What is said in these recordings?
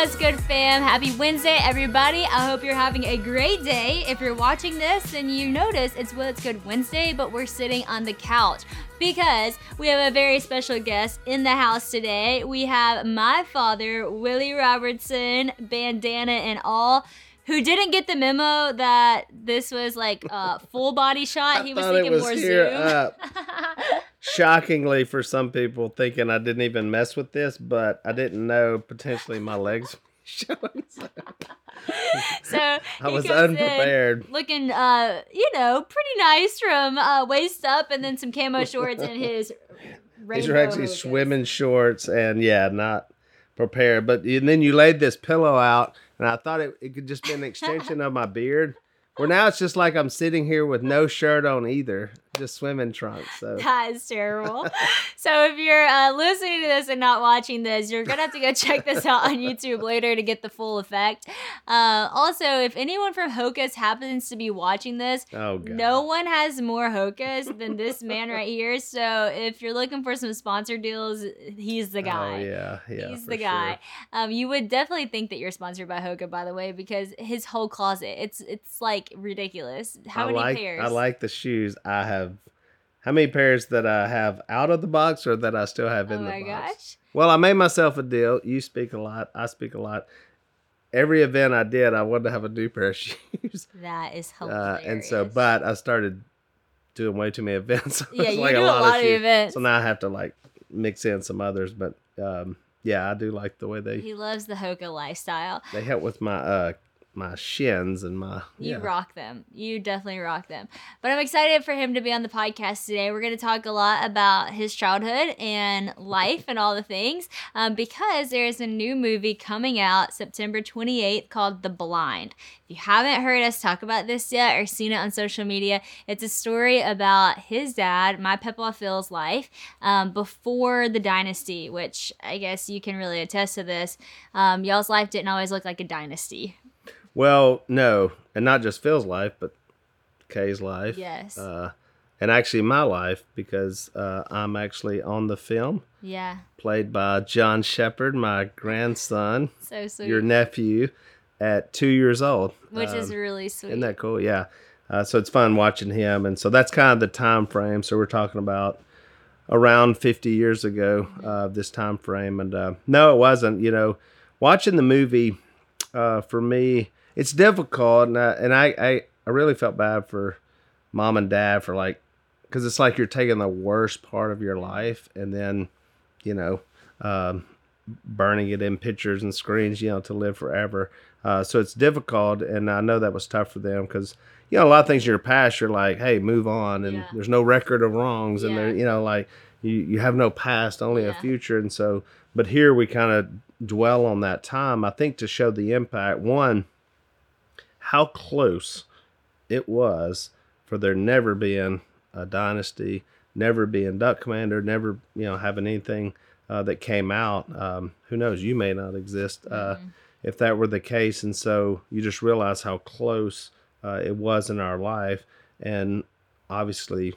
What's good, fam? Happy Wednesday, everybody. I hope you're having a great day. If you're watching this and you notice it's What's Good Wednesday, but we're sitting on the couch because we have a very special guest in the house today. We have my father, Willie Robertson, bandana and all who didn't get the memo that this was like a full body shot. He was thinking was more zoom. up. Shockingly, for some people, thinking I didn't even mess with this, but I didn't know potentially my legs were showing. So so I was unprepared. looking, uh, you know, pretty nice from uh, waist up, and then some camo shorts and his. These are actually swimming shorts, and yeah, not prepared. But and then you laid this pillow out, and I thought it, it could just be an extension of my beard. Where now it's just like I'm sitting here with no shirt on either, just swimming trunks. So That is terrible. so if you're uh, listening to this and not watching this, you're gonna have to go check this out on YouTube later to get the full effect. Uh, also, if anyone from Hokas happens to be watching this, oh god, no one has more Hokas than this man right here. So if you're looking for some sponsor deals, he's the guy. Oh yeah, yeah, He's the guy. sure. Um, you would definitely think that you're sponsored by Hoka, by the way, because his whole closet, it's it's like ridiculous. How I many like, pairs? I like the shoes. I have how many pairs that I have out of the box or that I still have Oh in the my box? gosh. Well, I made myself a deal. You speak a lot. I speak a lot. Every event I did, I wanted to have a new pair of shoes. That is Uh, hilarious. and so, but I started doing way too many events. So Yeah, you like do a lot of shoes. events. So now I have to like mix in some others. But um, yeah, I do like the way they he loves the Hoka lifestyle. they help with my uh my shins and my You yeah. rock them. You definitely rock them. But I'm excited for him to be on the podcast today. We're going to talk a lot about his childhood and life and all the things um, because there's a new movie coming out September 28th called The Blind. If you haven't heard us talk about this yet or seen it on social media, it's a story about his dad, my Peppa Phil's life um, before the dynasty, which I guess you can really attest to this. Um, y'all's life didn't always look like a dynasty. Well, no, and not just Phil's life, but Kay's life. Yes. Uh, and actually my life because uh, I'm actually on the film, yeah. played by John Shepherd, my grandson, So sweet. your nephew, at two years old. which is Um, really sweet. Isn't that cool? Yeah. Uh, so it's fun watching him, and so that's kind of the time frame. So we're talking about around 50 years ago, uh, this time frame, and uh, no, it wasn't. You know, watching the movie uh, for me, it's difficult, and I, and I, I I really felt bad for mom and dad for like, because it's like you're taking the worst part of your life, and then, you know, um, burning it in pictures and screens, you know, to live forever. Uh, so it's difficult, and I know that was tough for them because you know a lot of things in your past, you're like, hey, move on, and Yeah. there's no record of wrongs, and there, you know, like you you have no past, only a future, and so, but here we kind of dwell on that time. I think to show the impact, one, how close it was for there never being a dynasty, never being Duck Commander, never you know having anything uh, that came out. Um, who knows? You may not exist uh, if that were the case, and so you just realize how close uh, it was in our life, and obviously,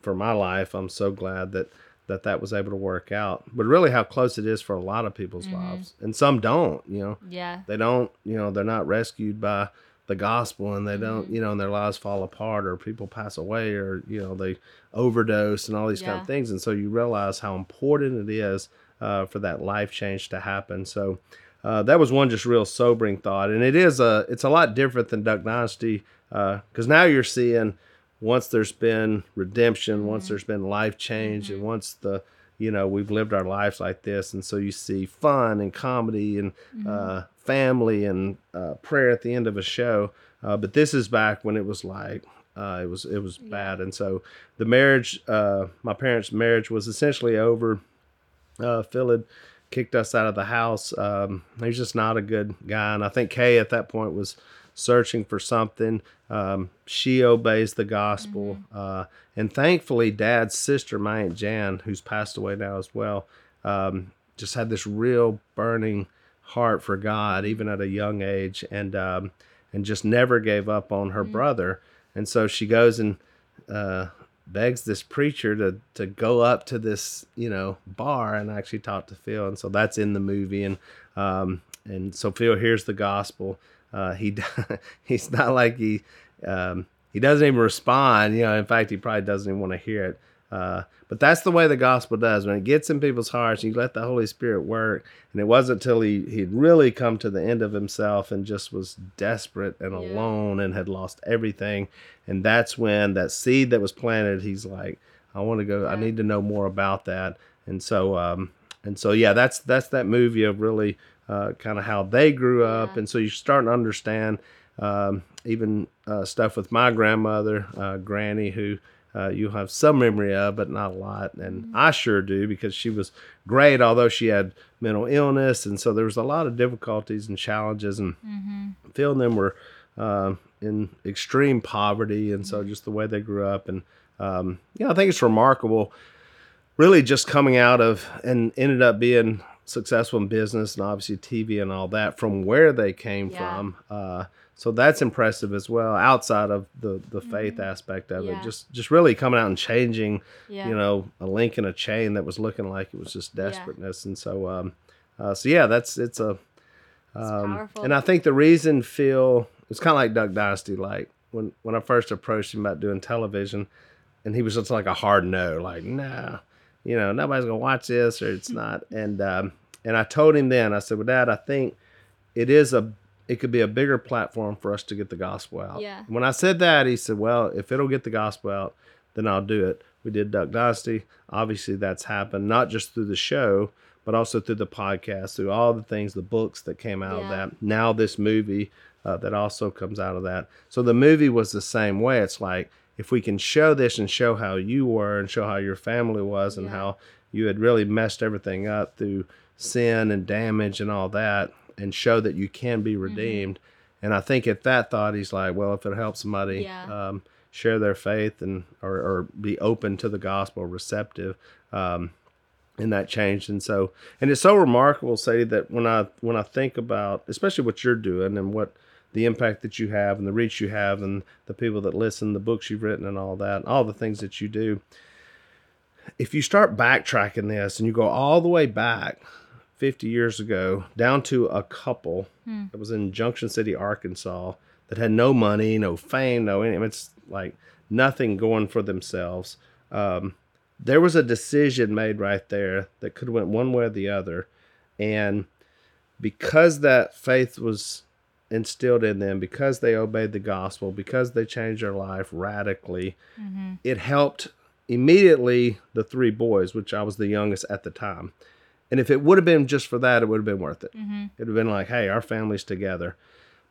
for my life, I'm so glad that that that was able to work out. But really, how close it is for a lot of people's lives, and some don't. You know, yeah. they don't you know they're not rescued by the gospel and they don't Mm-hmm. you know and their lives fall apart or people pass away or you know they overdose and all these kind of things and so you realize how important it is uh, for that life change to happen so uh, that was one just real sobering thought and it is a it's a lot different than duck dynasty because now you're seeing once there's been redemption once Mm-hmm. there's been life change and once the you know we've lived our lives like this and so you see fun and comedy and uh, family and uh, prayer at the end of a show. Uh, but this is back when it was like uh, it was it was bad. And so the marriage uh, my parents marriage was essentially over. Uh, Phil had kicked us out of the house. Um, he's just not a good guy, and I think Kay at that point was searching for something. Um, she obeys the gospel, uh, and thankfully, Dad's sister, my aunt Jan, who's passed away now as well, um, just had this real burning heart for God, even at a young age, and um, and just never gave up on her brother. And so she goes and uh, begs this preacher to to go up to this you know bar and actually talk to Phil, and so that's in the movie. And um, and so Phil hears the gospel. Uh, he he's not like he um, he doesn't even respond. You know, in fact, he probably doesn't even want to hear it. Uh, but that's the way the gospel does. When it gets in people's hearts, you let the Holy Spirit work. And it wasn't until he he'd really come to the end of himself and just was desperate and yeah. alone and had lost everything. And that's when that seed that was planted, he's like, I want to go. I need to know more about that. And so, um, and so, yeah, that's that's that movie of really uh, kind of how they grew up. Yeah. And so you're starting to understand um, even uh, stuff with my grandmother, uh, Granny, who uh, you have some memory of, but not a lot. And mm-hmm. I sure do because she was great, although she had mental illness. And so there was a lot of difficulties and challenges. And mm-hmm. Phil and them were uh, in extreme poverty. And so mm-hmm. just the way they grew up. And, um, yeah, I think it's remarkable, really just coming out of and ended up being successful in business and obviously TV and all that from where they came yeah. from. Uh, so that's impressive as well outside of the the faith mm-hmm. aspect of yeah. it just just really coming out and changing yeah. you know a link in a chain that was looking like it was just desperateness and so um uh, so yeah that's it's a um, and I think the reason Phil it's kind of like Duck Dynasty like when when I first approached him about doing television and he was just like a hard no like nah you know nobody's gonna watch this or it's not and um and I told him then I said well dad I think it is a it could be a bigger platform for us to get the gospel out. Yeah. When I said that, he said, "Well, if it'll get the gospel out, then I'll do it." We did Duck Dynasty. Obviously, that's happened not just through the show, but also through the podcast, through all the things, the books that came out yeah. of that. Now this movie uh, that also comes out of that. So the movie was the same way. It's like if we can show this and show how you were and show how your family was and yeah. how you had really messed everything up through sin and damage and all that and show that you can be mm-hmm. redeemed. Mm-hmm. And I think at that thought, he's like, well, if it helps somebody yeah. um, share their faith and or, or, be open to the gospel, receptive, um, and that changed. And so, and it's so remarkable, say that when I when I think about, especially what you're doing and what the impact that you have and the reach you have and the people that listen, the books you've written and all that, all the things that you do. If you start backtracking this and you go all the way back 50 years ago down to a couple hmm. that was in Junction City, Arkansas, that had no money, no fame, no anything. It's like nothing going for themselves. Um, there was a decision made right there that could have went one way or the other, and because that faith was instilled in them, because they obeyed the gospel, because they changed their life radically, mm-hmm. it helped immediately the three boys, which I was the youngest at the time. And if it would have been just for that, it would have been worth it. Mm-hmm. It'd have been like, hey, our family's together.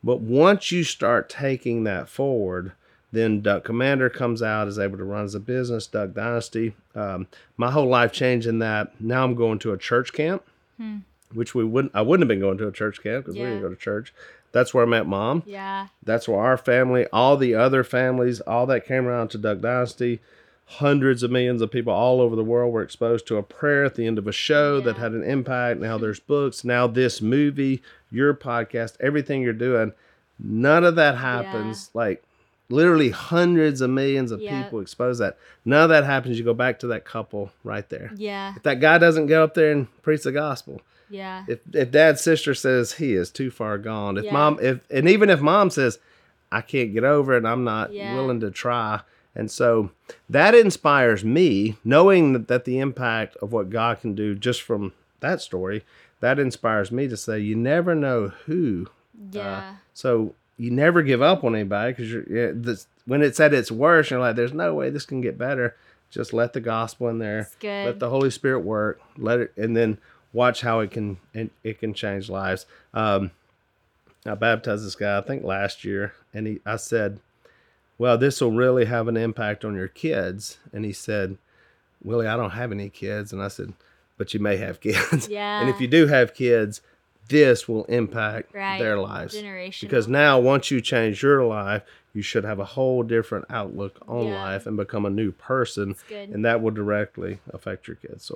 But once you start taking that forward, then Duck Commander comes out, is able to run as a business, Duck Dynasty. Um, my whole life changed in that. Now I'm going to a church camp, hmm. which we wouldn't. I wouldn't have been going to a church camp because yeah. we didn't go to church. That's where I met mom. Yeah. That's where our family, all the other families, all that came around to Duck Dynasty hundreds of millions of people all over the world were exposed to a prayer at the end of a show yeah. that had an impact. Now there's books, now this movie, your podcast, everything you're doing. None of that happens. Yeah. Like literally hundreds of millions of yep. people expose that. None of that happens. You go back to that couple right there. Yeah. If that guy doesn't go up there and preach the gospel. Yeah. If if dad's sister says he is too far gone. If yeah. mom if and even if mom says, I can't get over it, I'm not willing to try and so that inspires me, knowing that, that the impact of what God can do just from that story, that inspires me to say, you never know who. Uh, yeah. Uh, so you never give up on anybody because you're this, when it's at its worst, you're like, there's no way this can get better. Just let the gospel in there. Let the Holy Spirit work. Let it, and then watch how it can it, it can change lives. Um, I baptized this guy I think last year, and he I said well, this will really have an impact on your kids. And he said, Willie, I don't have any kids. And I said, but you may have kids. Yeah. and if you do have kids, this will impact right. their lives. Because now, once you change your life, you should have a whole different outlook on yeah. life and become a new person. And that will directly affect your kids. So.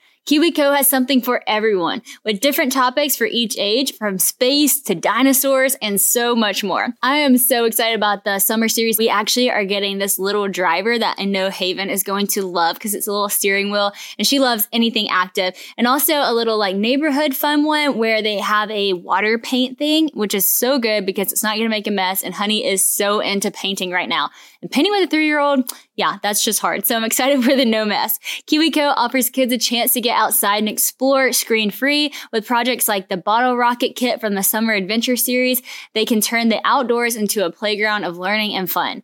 KiwiCo has something for everyone, with different topics for each age, from space to dinosaurs and so much more. I am so excited about the summer series. We actually are getting this little driver that I know Haven is going to love because it's a little steering wheel and she loves anything active. And also a little like neighborhood fun one where they have a water paint thing, which is so good because it's not going to make a mess. And Honey is so into painting right now. And painting with a three year old, yeah, that's just hard. So I'm excited for the no mess. KiwiCo offers kids a chance to get outside and explore screen free with projects like the bottle rocket kit from the summer adventure series. They can turn the outdoors into a playground of learning and fun.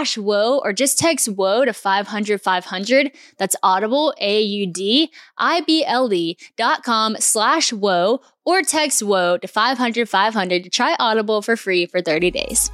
slash whoa or just text whoa to 500 500. That's audible, A U D I B L E dot com slash whoa or text whoa to 500 500 to try Audible for free for 30 days.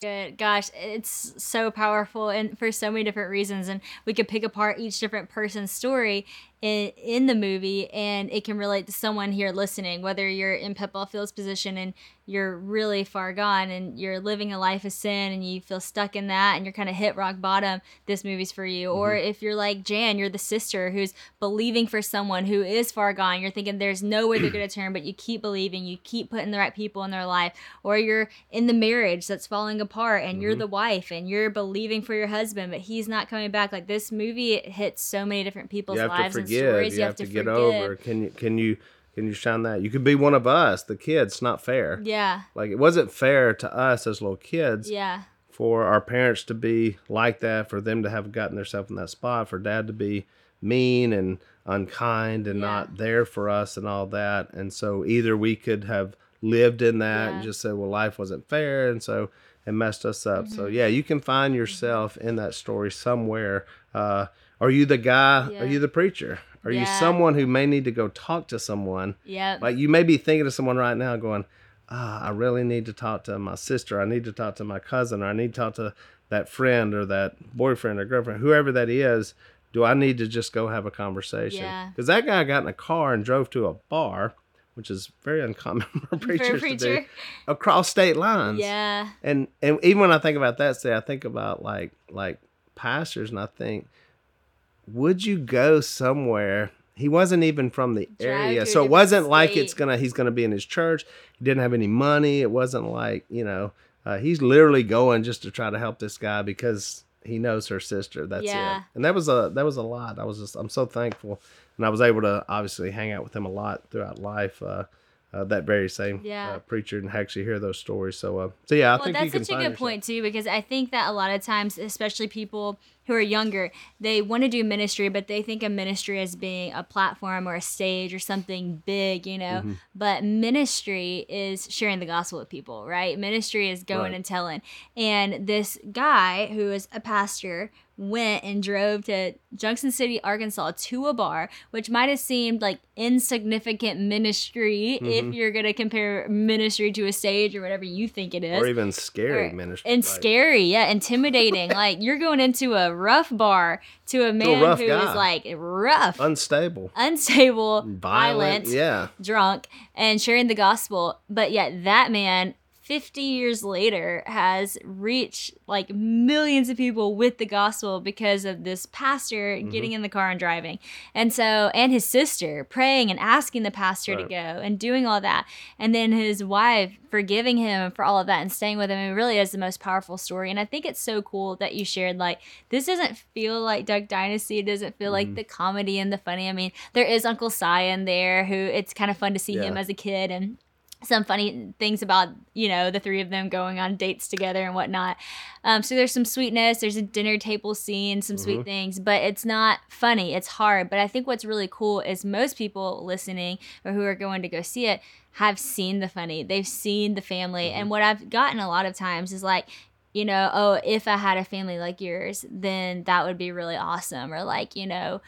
Good. Gosh, it's so powerful and for so many different reasons. And we could pick apart each different person's story in, in the movie and it can relate to someone here listening, whether you're in Peppa Phil's position and you're really far gone and you're living a life of sin and you feel stuck in that and you're kind of hit rock bottom, this movie's for you. Mm-hmm. Or if you're like Jan, you're the sister who's believing for someone who is far gone. You're thinking there's nowhere they're going to turn, but you keep believing, you keep putting the right people in their life. Or you're in the marriage that's falling apart and mm-hmm. you're the wife and you're believing for your husband, but he's not coming back. Like this movie, it hits so many different people's lives and. You, you have, to, to get over. Can you, can you, can you shine that? You could be one of us, the kids. Not fair. Yeah. Like it wasn't fair to us as little kids. Yeah for our parents to be like that, for them to have gotten themselves in that spot, for dad to be mean and unkind and Yeah. not there for us and all that. And so either we could have lived in that and just said, well, life wasn't fair. And so it messed us up. So Mm-hmm. yeah, you can find yourself in that story somewhere. Uh, are you the guy? Yeah. Are you the preacher? Are you someone who may need to go talk to someone? Yeah. Like you may be thinking of someone right now going, ah, I really need to talk to my sister. I need to talk to my cousin. Or I need to talk to that friend or that boyfriend or girlfriend, whoever that is. Do I need to just go have a conversation? Yeah. Because that guy got in a car and drove to a bar, which is very uncommon for preachers to do, across state lines. yeah. And and even when I think about that, say I think about like like pastors, and I think, would you go somewhere? He wasn't even from the area, so it wasn't like it's gonna he's gonna be in his church. He didn't have any money. It wasn't like you know uh, he's literally going just to try to help this guy because he knows her sister. That's Yeah. it. And that was a that was a lot. I was just I'm so thankful, and I was able to obviously hang out with him a lot throughout life. Uh, uh, that very same Yeah. uh, preacher and actually hear those stories. So, uh, so yeah, I well, think that's such a good yourself- point too, because I think that a lot of times, especially people who are younger, they want to do ministry, but they think of ministry as being a platform or a stage or something big, you know. Mm-hmm. But ministry is sharing the gospel with people, right? Ministry is going Right. and telling. And this guy who is a pastor went and drove to Junction City, Arkansas to a bar, which might have seemed like insignificant ministry Mm-hmm. if you're going to compare ministry to a stage or whatever you think it is or even scary or- ministry. and like- scary, yeah, intimidating. like you're going into a rough bar to a man rough who is guy. like rough, unstable, unstable, violent. violent, Yeah, drunk, and sharing the gospel. But yet that man. 50 years later has reached like millions of people with the gospel because of this pastor Mm-hmm. getting in the car and driving. And so and his sister praying and asking the pastor to go and doing all that. And then his wife forgiving him for all of that and staying with him. It really is the most powerful story. And I think it's so cool that you shared like this doesn't feel like Duck Dynasty. It doesn't feel Mm-hmm. like the comedy and the funny. I mean, there is Uncle Si in there who it's kind of fun to see him as a kid and some funny things about you know the three of them going on dates together and whatnot. Um, so there's some sweetness there's a dinner table scene some sweet things but it's not funny it's hard. But i think what's really cool is most people listening or who are going to go see it have seen the funny they've seen the family. And what i've gotten a lot of times is like you know oh if i had a family like yours then that would be really awesome. Or like you know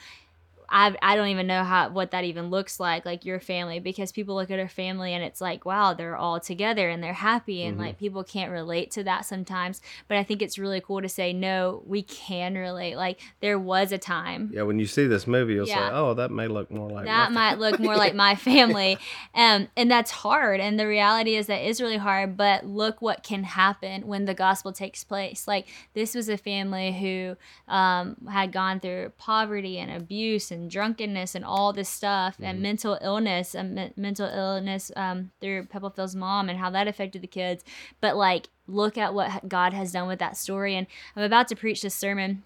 I, I don't even know how what that even looks like like your family because people look at our family and it's like wow they're all together and they're happy and like people can't relate to that sometimes but I think it's really cool to say no we can relate like there was a time yeah. When you see this movie, you'll Yeah. say, "Oh, that may look more like that might look more like my family um, and that's hard and the reality is that is really hard but look what can happen when the gospel takes place like this was a family who um, had gone through poverty and abuse and drunkenness and all this stuff and mental illness and men- mental illness um, through Peppa Phil's mom and how that affected the kids. But like look at what god has done with that story. And i'm about to preach this sermon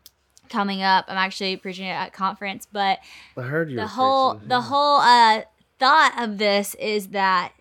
coming up. I'm actually preaching it at conference but I heard you. the whole the whole uh thought of this is that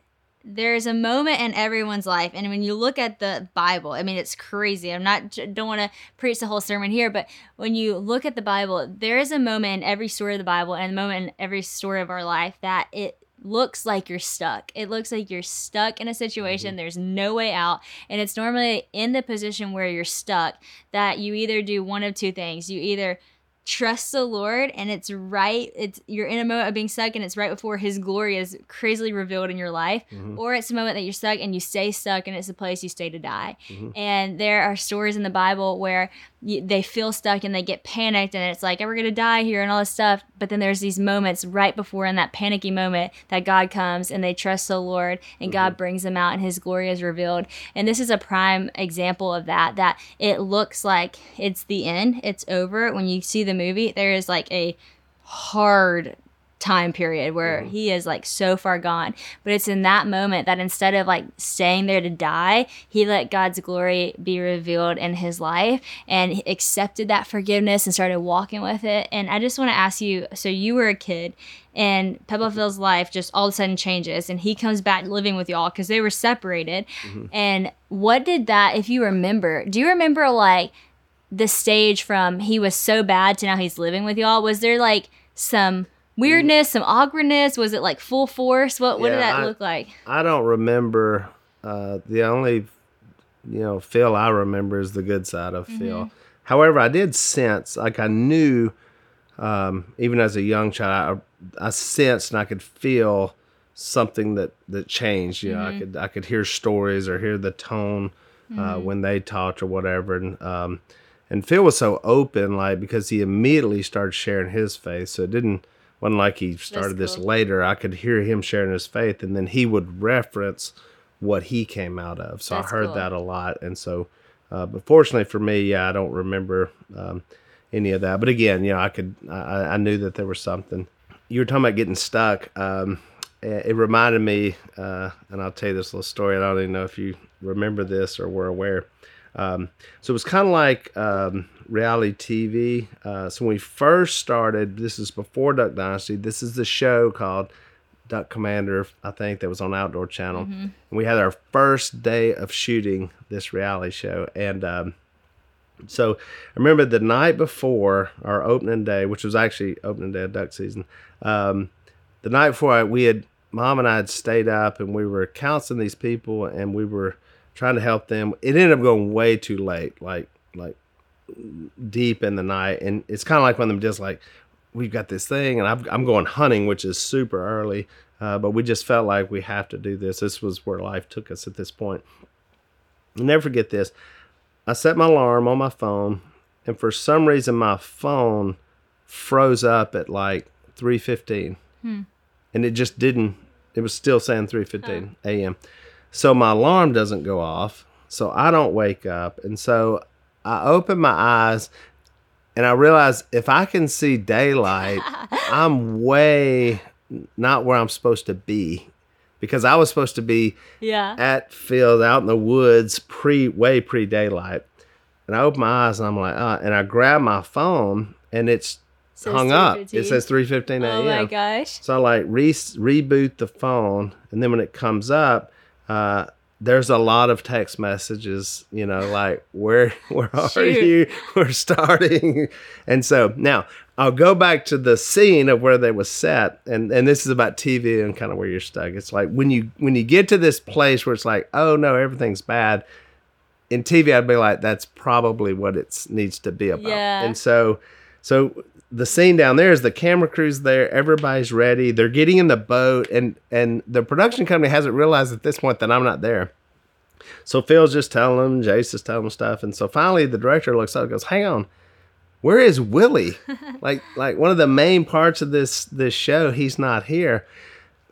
there's a moment in everyone's life and when you look at the bible i mean it's crazy. I'm not don't want to preach the whole sermon here but when you look at the bible there is a moment in every story of the bible and a moment in every story of our life that it looks like you're stuck. It looks like you're stuck in a situation. Mm-hmm. There's no way out and it's normally in the position where you're stuck that you either do one of two things. You either trust the Lord and it's right it's you're in a moment of being stuck and it's right before his glory is crazily revealed in your life mm-hmm. or it's a moment that you're stuck and you stay stuck and it's a place you stay to die. Mm-hmm. And there are stories in the bible where you, they feel stuck and they get panicked and it's like oh, we're gonna die here and all this stuff but then there's these moments right before in that panicky moment that god comes and they trust the lord and god mm-hmm. brings them out and his glory is revealed. And this is a prime example of that that it looks like it's the end it's over. When you see the movie there is like a hard time period where mm-hmm. he is like so far gone. But it's in that moment that instead of like staying there to die, he let God's glory be revealed in his life and accepted that forgiveness and started walking with it. And I just want to ask you so you were a kid and Papa mm-hmm. Phil's life just all of a sudden changes and he comes back living with y'all because they were separated. Mm-hmm. And what did that, if you remember, do you remember like the stage from he was so bad to now he's living with y'all? Was there like some weirdness, some awkwardness? Was it like full force? What what yeah, did that I, look like? I don't remember. Uh, the only you know Phil I remember is the good side of mm-hmm. Phil. However, I did sense like I knew um, even as a young child, I, I, sensed and I could feel something that that changed. You know, mm-hmm. I could I could hear stories or hear the tone uh, mm-hmm. when they talked or whatever, and um, and Phil was so open, like because he immediately started sharing his faith, so it didn't wasn't like he started cool. this later. I could hear him sharing his faith, and then he would reference what he came out of. So That's I heard cool. that a lot, and so. Uh, but fortunately for me, yeah, I don't remember um, any of that. But again, you know, I could, I, I knew that there was something. You were talking about getting stuck. Um, it reminded me, uh, and I'll tell you this little story. I don't even know if you remember this or were aware. Um, so it was kind of like um, reality TV. Uh, so when we first started, this is before Duck Dynasty. This is the show called Duck Commander, I think that was on Outdoor Channel. Mm-hmm. And we had our first day of shooting this reality show, and um, so I remember the night before our opening day, which was actually opening day of duck season. Um, the night before, I, we had mom and I had stayed up and we were counseling these people and we were trying to help them. It ended up going way too late, like like deep in the night, and it's kind of like one of them just like we've got this thing, and I'm I'm going hunting, which is super early, uh, but we just felt like we have to do this. This was where life took us at this point. I'll never forget this. I set my alarm on my phone, and for some reason my phone froze up at like 3:15, hmm. and it just didn't. It was still saying 3:15 oh. a.m. So my alarm doesn't go off, so I don't wake up, and so I open my eyes, and I realize if I can see daylight, I'm way not where I'm supposed to be because I was supposed to be yeah. at field out in the woods pre way pre daylight. And I open my eyes and I'm like, uh, and I grab my phone and it's hung up. It says 3:15 a.m. Oh my gosh! So I like re- reboot the phone, and then when it comes up, uh, there's a lot of text messages. You know, like where where are Shoot. you? We're starting, and so now I'll go back to the scene of where they was set, and and this is about TV and kind of where you're stuck. It's like when you when you get to this place where it's like, oh no, everything's bad. In TV, I'd be like, that's probably what it needs to be about. Yeah. And so, so the scene down there is the camera crew's there, everybody's ready, they're getting in the boat, and and the production company hasn't realized at this point that I'm not there. So Phil's just telling them, Jace is telling them stuff, and so finally the director looks up and goes, "Hang on." where is Willie? like like one of the main parts of this this show, he's not here.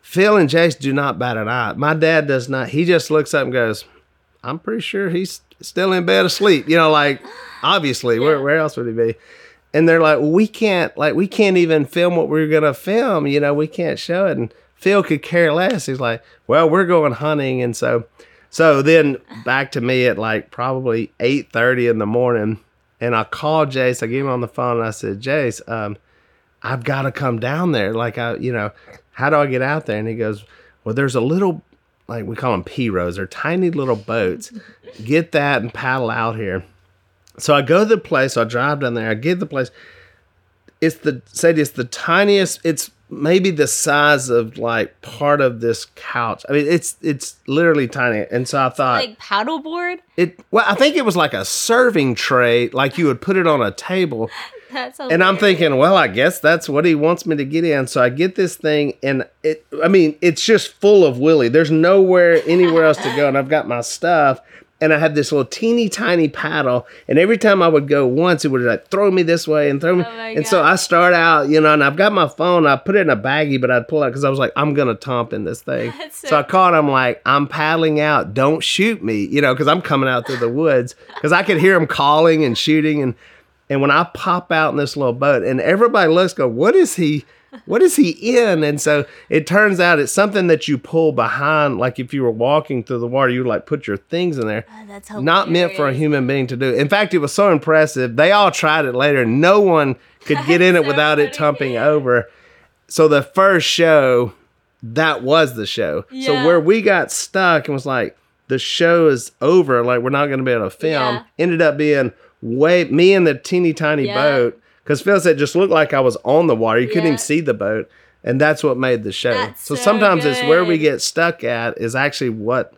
Phil and Jace do not bat an eye. My dad does not. He just looks up and goes, "I'm pretty sure he's still in bed asleep." You know, like obviously, yeah. where where else would he be? And they're like, "We can't like we can't even film what we're gonna film. You know, we can't show it." And Phil could care less. He's like, "Well, we're going hunting," and so so then back to me at like probably eight thirty in the morning and I called Jace. I gave him on the phone and I said, Jace, um, I've got to come down there. Like, I, you know, how do I get out there? And he goes, Well, there's a little, like we call them pirogues. They're tiny little boats. Get that and paddle out here. So I go to the place. I drive down there. I get the place. It's the, say it's the tiniest, it's maybe the size of like part of this couch. I mean, it's it's literally tiny. And so I thought like paddleboard. It well, I think it was like a serving tray, like you would put it on a table. That's and I'm thinking, well, I guess that's what he wants me to get in. So I get this thing, and it. I mean, it's just full of Willie. There's nowhere anywhere else to go, and I've got my stuff and I had this little teeny tiny paddle, and every time I would go once, it would like throw me this way and throw me. Oh and so I start out, you know, and I've got my phone. I put it in a baggie, but I'd pull it because I was like, I'm gonna tomp in this thing. so, so I caught him like, I'm paddling out. Don't shoot me, you know, because I'm coming out through the woods because I could hear him calling and shooting and and when I pop out in this little boat, and everybody looks, go, what is he? What is he in? And so it turns out it's something that you pull behind. Like if you were walking through the water, you would like put your things in there. Oh, that's Not meant for a human being to do. In fact, it was so impressive. They all tried it later. No one could get in it so without it funny. tumping over. So the first show, that was the show. So where we got stuck and was like, the show is over. Like we're not going to be able to film. Yeah. Ended up being way me and the teeny tiny Yeah. boat. Because Phil said it just looked like I was on the water. You couldn't Yeah. even see the boat. And that's what made the show. That's so so sometimes it's where we get stuck at is actually what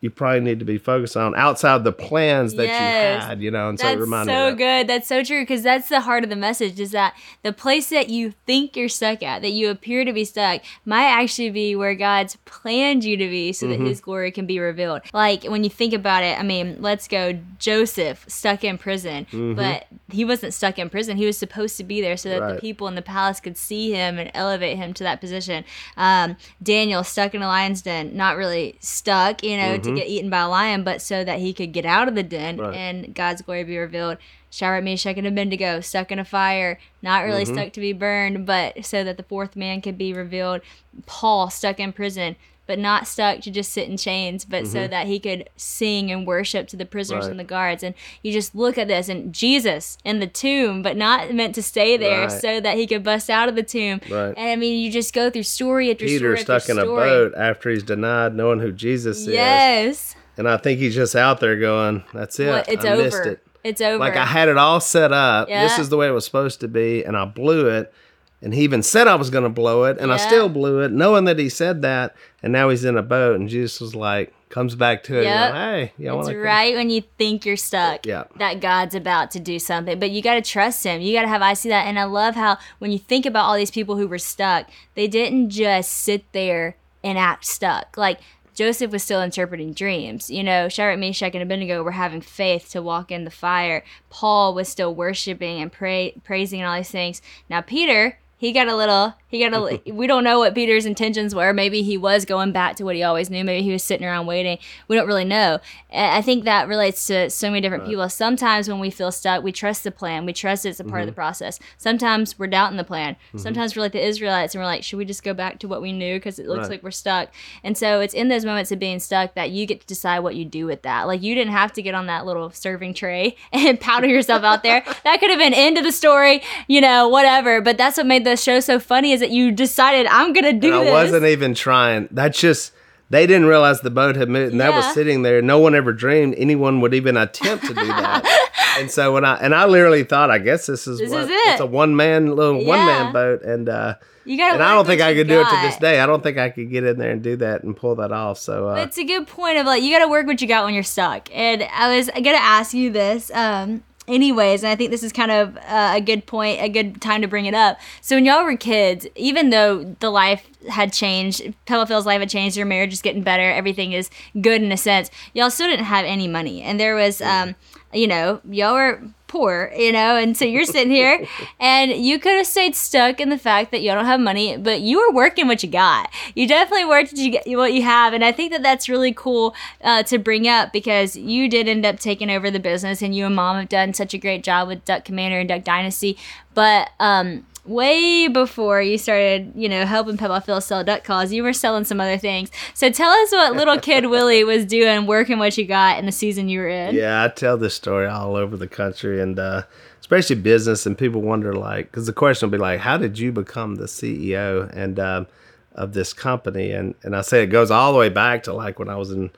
you probably need to be focused on outside the plans that Yes. you had, you know, and so it That's reminded so of that. good. That's so true because that's the heart of the message is that the place that you think you're stuck at, that you appear to be stuck, might actually be where God's planned you to be so Mm-hmm. that his glory can be revealed. Like when you think about it, I mean, let's go Joseph stuck in prison, but he wasn't stuck in prison. He was supposed to be there so that the Mm-hmm. People in the palace could see him and elevate him to that position. Um, Daniel stuck in a lion's den, not really stuck, you know, to get eaten by a lion, but so that he could get out of the den Mm-hmm. Right. and God's glory be revealed. Shadrach, Meshach, and Abednego stuck in a fire, not really Mm-hmm. stuck to be burned, but so that the fourth man could be revealed. Paul stuck in prison, but not stuck to just sit in chains, but so that he could sing and worship to the prisoners Mm-hmm. Right. and the guards. And you just look at this, and Jesus in the tomb, but not meant to stay there, Right. so that he could bust out of the tomb. Right. And I mean, you just go through story after Peter story Peter stuck in a boat after he's denied knowing who Jesus is. Yes. And I think he's just out there going, that's it. Well, it's I over. missed it. It's over. Like I had it all set up. Yeah. This is the way it was supposed to be, and I blew it. And he even said I was going to blow it, and I still blew it, knowing that he said that. And now he's in a boat, and Jesus was like, comes back to it. Yep. Yep. Hey, you It's want to right when you think you're stuck Yeah. that God's about to do something. But you got to trust Him. You got to have I see that. And I love how when you think about all these people who were stuck, they didn't just sit there and act stuck. Like Joseph was still interpreting dreams. You know, Shadrach, Meshach, and Abednego were having faith to walk in the fire. Paul was still worshiping and pray, praising and all these things. Now Peter. He got a little. He got a. Mm-hmm. we don't know what Peter's intentions were. Maybe he was going back to what he always knew. Maybe he was sitting around waiting. We don't really know. I think that relates to so many different people. Sometimes when we feel stuck, we trust the plan. We trust it's a part of the mm-hmm. process. Sometimes we're doubting the plan. Mm-hmm. Sometimes we're like the Israelites and we're like, should we just go back to what we knew because it looks Right. like we're stuck? And so it's in those moments of being stuck that you get to decide what you do with that. Like you didn't have to get on that little serving tray and powder yourself out there. That could have been end of the story, you know, whatever. But that's what made the show so funny is that you decided I'm gonna do And I this. wasn't even trying. That's just they didn't realize the boat had moved, and that was sitting there. No one ever dreamed anyone would even attempt to do that. and so when I and I literally thought, I guess this is This what, is it. it's a one man little one man boat, and uh, you gotta and I don't think I could do it to this day. I don't think I could get in there and do that and pull that off. So uh, it's a good point of like you got to work what you got when you're stuck. And I was gonna ask you this, um, anyways, and I think this is kind of uh, a good point, a good time to bring it up. So when y'all were kids, even though the life had changed, Phil's life had changed, your marriage is getting better, everything is good in a sense. Y'all still didn't have any money, and there was, um, you know, y'all were poor, you know, and so you're sitting here and you could have stayed stuck in the fact that you don't have money, but you were working what you got. You definitely worked what you, get- what you have, and I think that that's really cool uh, to bring up because you did end up taking over the business, and you and mom have done such a great job with Duck Commander and Duck Dynasty. But um, way before you started, you know, helping Peppa Phil sell duck calls, you were selling some other things. So tell us what little kid Willie was doing, working what you got in the season you were in. Yeah, I tell this story all over the country, and uh, especially business, and people wonder like, because the question will be like, how did you become the CEO and um, of this company? And and I say it goes all the way back to like when I was in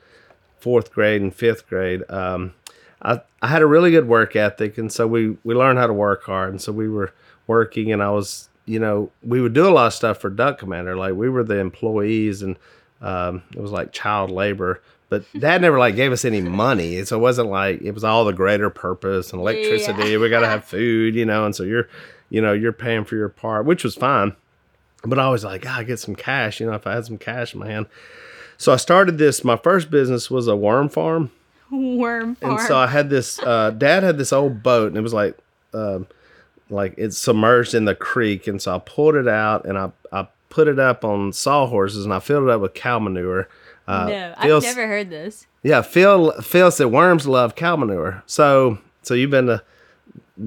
fourth grade and fifth grade. Um, I I had a really good work ethic, and so we we learned how to work hard, and so we were working, and I was you know we would do a lot of stuff for Duck Commander, like we were the employees, and um, it was like child labor. But dad never like gave us any money. So it wasn't like it was all the greater purpose and electricity. We gotta have food, you know, and so you're you know, you're paying for your part, which was fine. But I was like, I get some cash, you know, if I had some cash man. So I started this, my first business was a worm farm. Worm farm. And so I had this. Uh, Dad had this old boat, and it was like, um, like it's submerged in the creek. And so I pulled it out, and I I put it up on sawhorses, and I filled it up with cow manure. Uh, no, I've never heard this. Yeah, Phil Phil said worms love cow manure. So so you've been to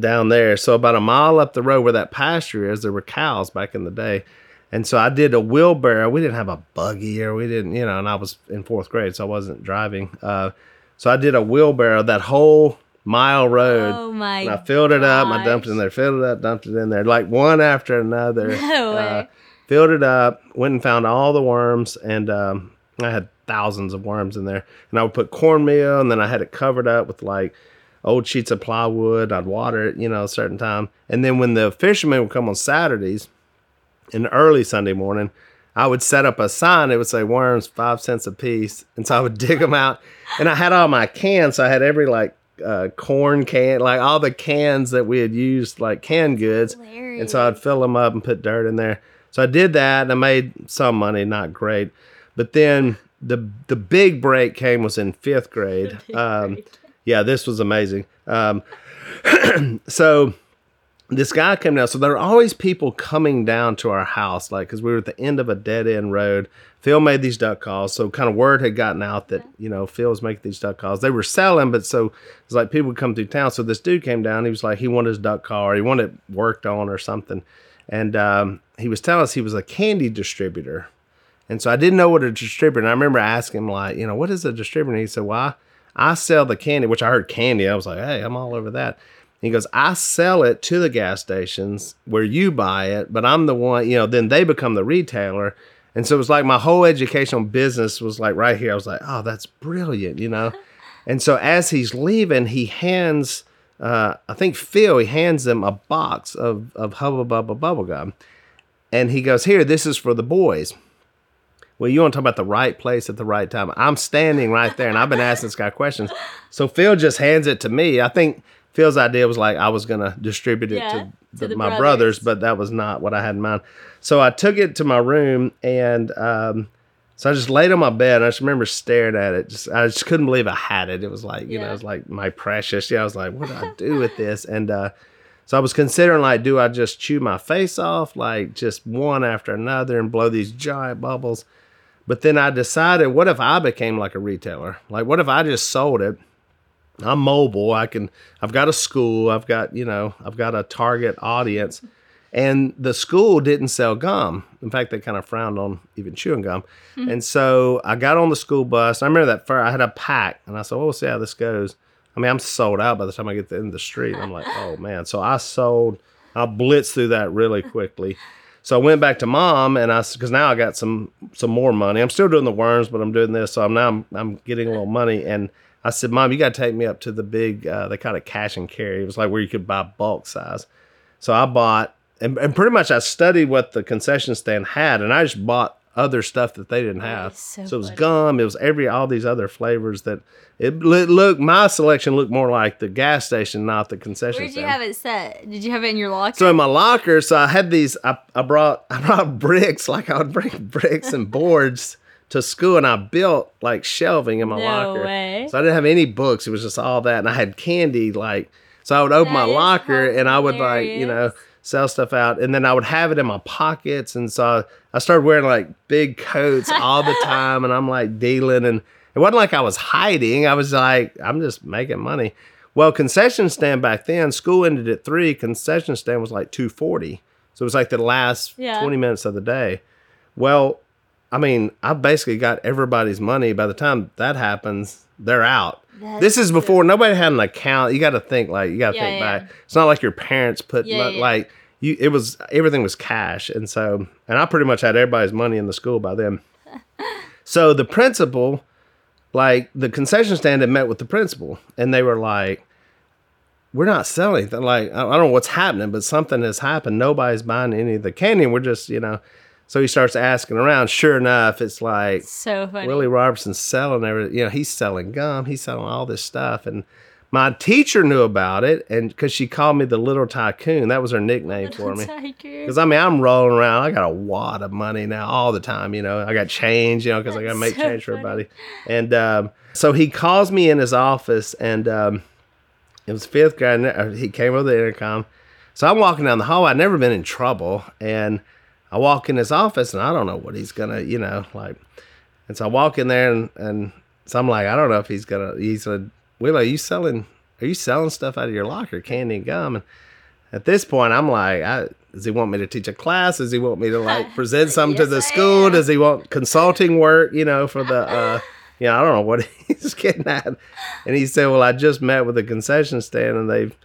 down there. So about a mile up the road where that pasture is, there were cows back in the day. And so I did a wheelbarrow. We didn't have a buggy or we didn't, you know, and I was in fourth grade, so I wasn't driving. Uh, so I did a wheelbarrow that whole mile road. Oh my! And I filled it up. I dumped it in there, filled it up, dumped it in there, like one after another. No Uh, way. filled it up, went and found all the worms, and um, I had thousands of worms in there. And I would put cornmeal, and then I had it covered up with like old sheets of plywood. I'd water it, you know, a certain time. And then when the fishermen would come on Saturdays, in the early Sunday morning, I would set up a sign. It would say worms five cents a piece, and so I would dig them out. And I had all my cans. So I had every like uh, corn can, like all the cans that we had used, like canned goods. And so I'd fill them up and put dirt in there. So I did that, and I made some money, not great. But then the the big break came was in fifth grade. Um, yeah, this was amazing. Um, so this guy came down. So there are always people coming down to our house, like because we were at the end of a dead end road. Phil made these duck calls, so kind of word had gotten out that you know Phil was making these duck calls. They were selling, but so it's like people would come through town. So this dude came down. He was like he wanted his duck call, or he wanted it worked on, or something. And um, he was telling us he was a candy distributor. And so I didn't know what a distributor. And I remember asking him like, you know, what is a distributor? And he said, well, I, I sell the candy, which I heard candy. I was like, hey, I'm all over that. He goes, I sell it to the gas stations where you buy it, but I'm the one, you know, then they become the retailer. And so it was like my whole educational business was like right here. I was like, oh, that's brilliant, you know? and so as he's leaving, he hands, uh, I think Phil, he hands them a box of, of Hubba Bubba bubble gum. And he goes, here, this is for the boys. Well, you want to talk about the right place at the right time. I'm standing right there and I've been asking this guy questions. So Phil just hands it to me. I think Phil's idea was like I was going to distribute it Yeah, to, to the, the my brothers. brothers. but that was not what I had in mind. So I took it to my room and um, so I just laid on my bed. And I just remember staring at it. Just I just couldn't believe I had it. It was like, you know, Yeah. it was like my precious. Yeah, I was like, what do I do with this? And uh, so I was considering like, do I just chew my face off, like just one after another, and blow these giant bubbles? But then I decided, what if I became like a retailer? Like, what if I just sold it? I'm mobile. I can. I've got a school. I've got you know. I've got a target audience, and the school didn't sell gum. In fact, they kind of frowned on even chewing gum. Hmm. And so I got on the school bus. I remember that first. I had a pack, and I said, well, we'll see how this goes." I mean, I'm sold out by the time I get to the end of the street. I'm like, "Oh man!" So I sold. I blitzed through that really quickly. So I went back to mom, and I because now I got some some more money. I'm still doing the worms, but I'm doing this, so I'm now I'm, I'm getting a little money. And I said, "Mom, you got to take me up to the big. Uh, they kind of cash and carry. It was like where you could buy bulk size. So I bought, and, and pretty much I studied what the concession stand had, and I just bought other stuff that they didn't have. so So, it was funny. gum. It was every all these other flavors that it looked. Look, my selection looked more like the gas station, not the concession Where'd you stand. have it set? Did you have it in your locker? So in my locker, so I had these. I, I brought I brought bricks, like I would bring bricks and boards to school, and I built like shelving in my No locker. way. So I didn't have any books; it was just all that, and I had candy. Like so, I would open my That is locker, and I would like you know sell stuff out, and then I would have it in my pockets, and so I started wearing like big coats all the time, and I'm like dealing, and it wasn't like I was hiding. I was like, I'm just making money. Well, concession stand back then, school ended at three. Concession stand was like two forty, so it was like the last Yeah. twenty minutes of the day. Well, I mean, I basically got everybody's money. By the time that happens, they're out. That's this is before nobody had an account. You got to think like you got to Yeah, think yeah. back. It's not like your parents put Yeah, like you. It was everything was cash, and so and I pretty much had everybody's money in the school by then. so the principal, like the concession stand, had met with the principal, and they were like, "We're not selling anything. Like I I don't know what's happening, but something has happened. Nobody's buying any of the candy. We're just you know." So he starts asking around. Sure enough, it's like so funny. Willie Robertson's selling everything. You know, he's selling gum. He's selling all this stuff. And my teacher knew about it, and because she called me the Little Tycoon, that was her nickname for me. Because I mean, I'm rolling around. I got a wad of money now all the time. You know, I got change. You know, because I got to make so change for everybody. And um, so he calls me in his office, and um, it was fifth grade. and, uh, He came over the intercom. So I'm walking down the hall. I'd never been in trouble, and I walk in his office, and I don't know what he's gonna, you know, like. And so I walk in there, and and so I'm like, I don't know if he's gonna. He's gonna. Willow, you selling are you selling stuff out of your locker, candy and gum? And at this point, I'm like, I, does he want me to teach a class? Does he want me to like present something to the school? Does he want consulting work? You know, for the, uh, you know, I don't know what he's getting at. And he said, well, I just met with the concession stand and they've,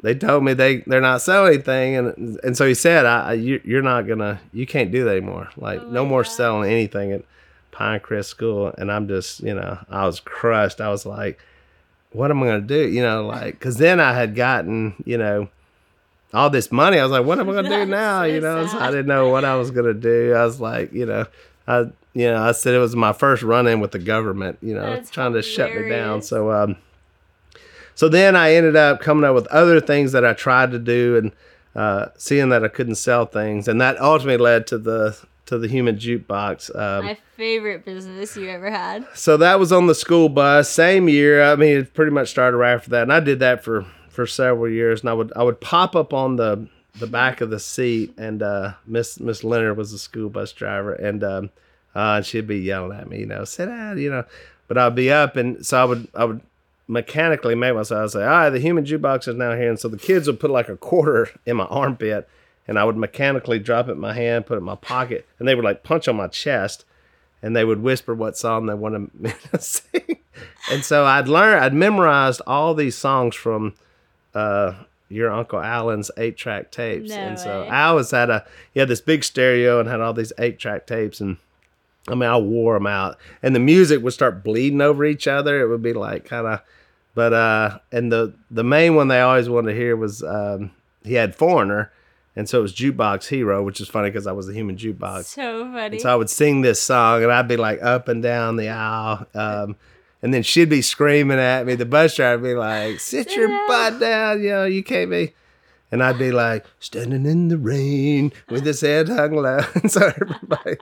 they told me they they're not selling anything, and and so he said, I, you, you're not gonna, you can't do that anymore. Like Oh no more selling anything at Pinecrest School. And I'm just, you know, I was crushed. I was like, what am I gonna do? You know, like, because then I had gotten, you know, all this money. I was like, what am I gonna do now? so you know, so I didn't know what I was gonna do. I was like, you know, I, you know, I said it was my first run in with the government. You know, That's trying to shut me down. So, um, so then I ended up coming up with other things that I tried to do and uh, seeing that I couldn't sell things, and that ultimately led to the to the human jukebox. Um, My favorite business you ever had. so that was on the school bus, same year. I mean, it pretty much started right after that, and I did that for for several years. And I would I would pop up on the the back of the seat, and uh, Miss Miss Leonard was the school bus driver, and um, uh, and she'd be yelling at me, you know, sit down, you know. But I'd be up, and so I would I would mechanically make myself I'd say, all right, the human jukebox is now here, and so the kids would put like a quarter in my armpit, and I would mechanically drop it in my hand, put it in my pocket, and they would like punch on my chest and they would whisper what song they wanted me to sing. And so I'd learned, I'd memorized all these songs from uh, your Uncle Alan's eight track tapes. No and so way. Al was had a, he had this big stereo and had all these eight track tapes. And I mean, I wore them out. And the music would start bleeding over each other. It would be like kind of, but, uh, and the, the main one they always wanted to hear was, um, he had Foreigner. And so it was Jukebox Hero, which is funny because I was the human jukebox. So funny. And so I would sing this song, and I'd be like up and down the aisle. Um, and then she'd be screaming at me. The bus driver would be like, "Sit your butt down, you know, you can't be." And I'd be like, "Standing in the rain with his head hung low." And so everybody,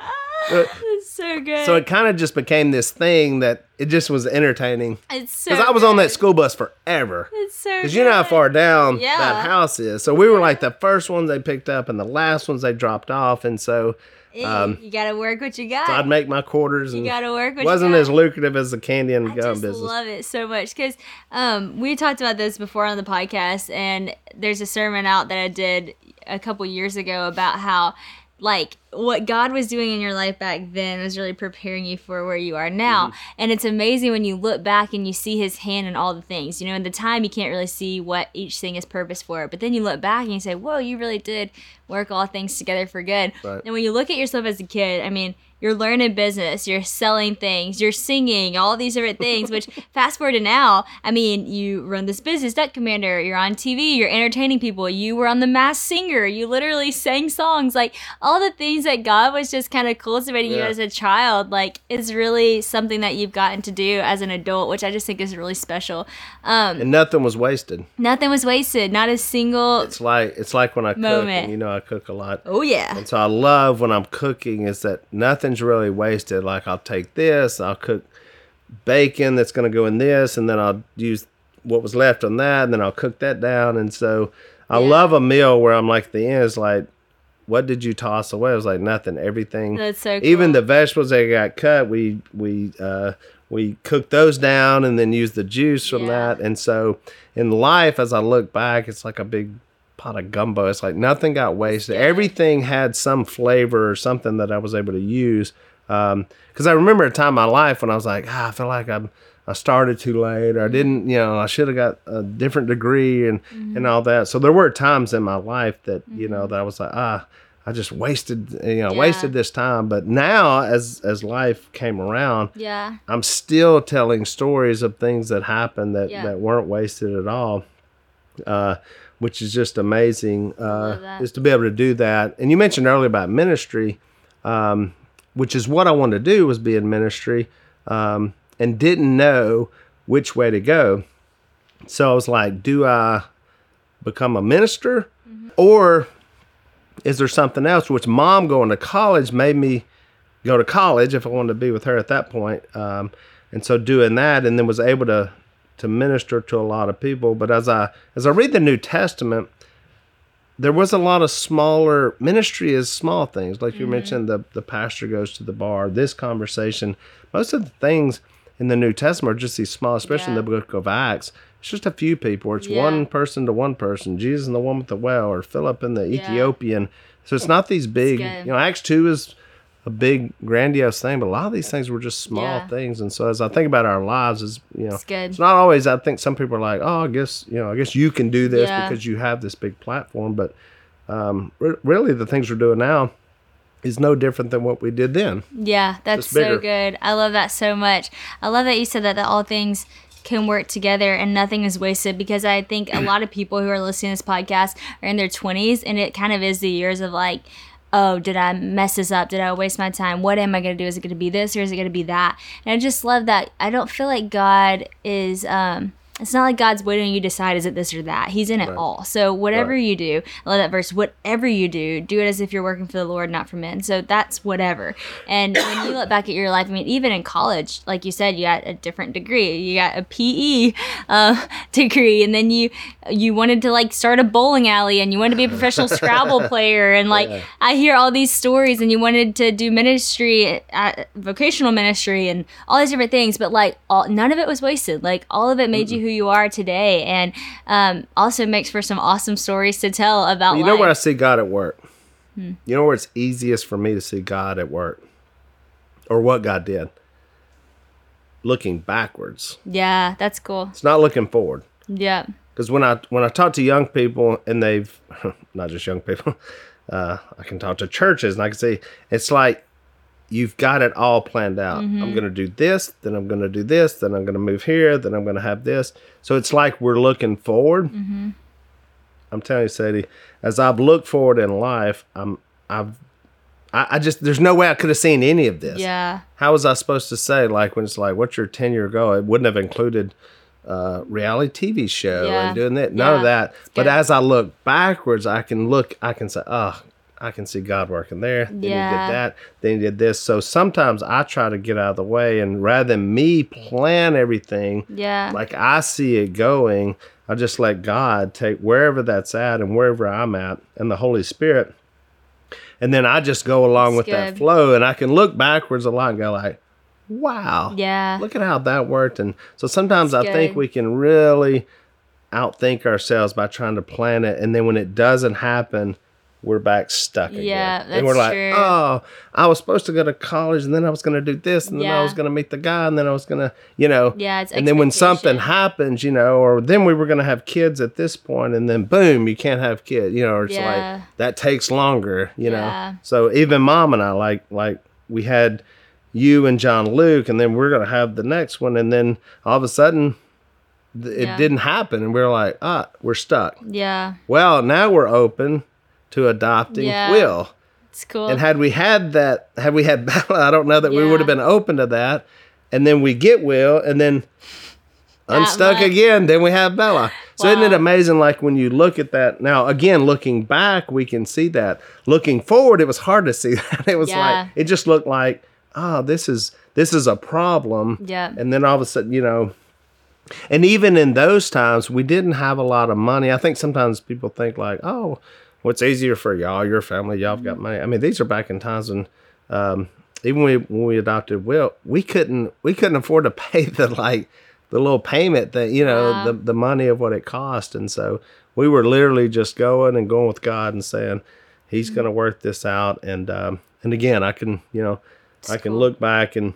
so good. so it kind of just became this thing that it just was entertaining it's so because I was on that school bus forever. It's so Because you know how far down Yeah. that house is. So we were like the first ones they picked up and the last ones they dropped off. And so, um, you gotta work what you got. so I'd make my quarters And you gotta work what wasn't you got. as lucrative as the candy and I gum just business. love it so much because um, we talked about this before on the podcast, and there's a sermon out that I did a couple years ago about how, like, what God was doing in your life back then was really preparing you for where you are now. Mm-hmm. And it's amazing when you look back and you see His hand in all the things. You know, in the time you can't really see what each thing is purpose for, but then you look back and you say, "Whoa, you really did work all things together for good." Right. And when you look at yourself as a kid, I mean, you're learning business, you're selling things, you're singing, all these different things. Which fast forward to now, I mean, you run this business, Duck Commander. You're on TV, you're entertaining people. You were on The Masked Singer. You literally sang songs, like all the things that God was just kind of cultivating you as a child. Like is really something that you've gotten to do as an adult, which I just think is really special. Um, and nothing was wasted. nothing was wasted, not a single. It's like it's like when I cook, Moment. and you know I cook a lot. Oh yeah, And so I love when I'm cooking is that nothing's really wasted. Like I'll take this, I'll cook bacon that's going to go in this, and then I'll use what was left on that, and then I'll cook that down. And so I Yeah. love a meal where I'm like, the end is like, what did you toss away? It was like nothing. Everything. that's so. Cool. Even the vegetables that got cut, we we uh, we cooked those down and then used the juice from Yeah. that. And so in life, as I look back, it's like a big pot of gumbo. It's like nothing got wasted. Yeah. Everything had some flavor or something that I was able to use. Because I remember a time in my life when I was like, ah, I feel like I'm. I started too late, or I didn't, you know, I should have got a different degree and Mm-hmm. and all that. So there were times in my life that you know that I was like, ah, I just wasted, you know, Yeah. wasted this time. But now, as as life came around, yeah, I'm still telling stories of things that happened that, Yeah. that weren't wasted at all, uh, which is just amazing. Uh, is to be able to do that. And you mentioned earlier about ministry, um, which is what I wanted to do was be in ministry, um, and didn't know which way to go. So I was like, do I become a minister, or is there something else? Which mom going to college made me go to college if I wanted to be with her at that point. Um, and so doing that, and then was able to to minister to a lot of people. But as I as I read the New Testament, there was a lot of smaller ministry is small things like you mentioned the the pastor goes to the bar. This conversation, most of the things in the New Testament are just these small, especially Yeah. in the book of Acts. It's just a few people. It's Yeah. one person to one person. Jesus and the woman with the well, or Philip and the. Ethiopian. So it's not these big. You know, Acts two is a big grandiose thing, but a lot of these things were just small Yeah. things. And so as I think about our lives, is you know, It's it's not always. I think some people are like, oh, I guess you know, I guess you can do this Yeah. because you have this big platform. But um, re- really, the things we're doing now is no different than what we did then. Yeah, that's so good. I love that so much. I love that you said that, that all things can work together and nothing is wasted because I think a lot of people who are listening to this podcast are in their 20s and it kind of is the years of like, oh, did I mess this up? Did I waste my time? What am I going to do? Is it going to be this or is it going to be that? And I just love that. I don't feel like God is, um, it's not like God's waiting on you to decide is it this or that. He's in it Right. all. So whatever Right. you do, I love that verse. Whatever you do, do it as if you're working for the Lord, not for men. So that's whatever. And when you look back at your life, I mean, even in college, like you said, you got a different degree. You got a PE uh, degree, and then you you wanted to like start a bowling alley, and you wanted to be a professional Scrabble player, and like Yeah. I hear all these stories, and you wanted to do ministry, uh, vocational ministry, and all these different things. But like, all none of it was wasted. Like all of it made you who you are today, and um, also makes for some awesome stories to tell about You life. know where I see God at work? Hmm. You know where it's easiest for me to see God at work? Or what God did? Looking backwards. yeah, that's cool. It's not looking forward. Yeah, Because when I when I talk to young people and they've not just young people, uh, I can talk to churches and I can see it's like you've got it all planned out. Mm-hmm. I'm going to do this, then I'm going to do this, then I'm going to move here, then I'm going to have this. So it's like we're looking forward. Mm-hmm. I'm telling you, Sadie, as I've looked forward in life, I'm I've I, I just there's no way I could have seen any of this. yeah, How was I supposed to say like when it's like what's your ten year goal? It wouldn't have included uh, reality TV show Yeah. and doing that. None Yeah. of that. But as I look backwards, I can look. I can say, oh, I can see God working there. Then Yeah. he did that. Then he did this. So sometimes I try to get out of the way, and rather than me plan everything yeah, like I see it going, I just let God take wherever that's at and wherever I'm at, and the Holy Spirit. And then I just go along That's with that flow, and I can look backwards a lot and go like, "Wow, yeah. look at how that worked." And so sometimes I That's think we can really outthink ourselves by trying to plan it, and then when it doesn't happen, we're back stuck again. Yeah, and we're like, true. "Oh, I was supposed to go to college, and then I was going to do this, and then I was going to meet the guy, and then I was going to, you know." Yeah, it's and then when something happens, you know, or then we were going to have kids at this point, and then boom, you can't have kids, you know, or it's Yeah. like that takes longer, you Yeah. know. So even mom and I, like, like we had you and John Luke, and then we're going to have the next one, and then all of a sudden, it Yeah. didn't happen, and we are like, ah, we're stuck. Yeah, Well, now we're open to adopting Yeah. Will. it's cool. And had we had that, had we had Bella, I don't know that we would have been open to that. And then we get Will, and then That unstuck much. again. Then we have Bella. So isn't it amazing? Like when you look at that now, again, looking back, we can see that. Looking forward, it was hard to see that. It was Yeah. like it just looked like, oh, this is this is a problem. Yeah. And then all of a sudden, you know. And even in those times, we didn't have a lot of money. I think sometimes people think like, oh, what's easier for y'all, your family, y'all have got money. I mean, these are back in times when um, even when we, when we adopted Will, we couldn't we couldn't afford to pay the like the little payment that you know Wow. the the money of what it cost, and so we were literally just going and going with God and saying He's going to work this out. And um, and again, I can you know I can cool. look back and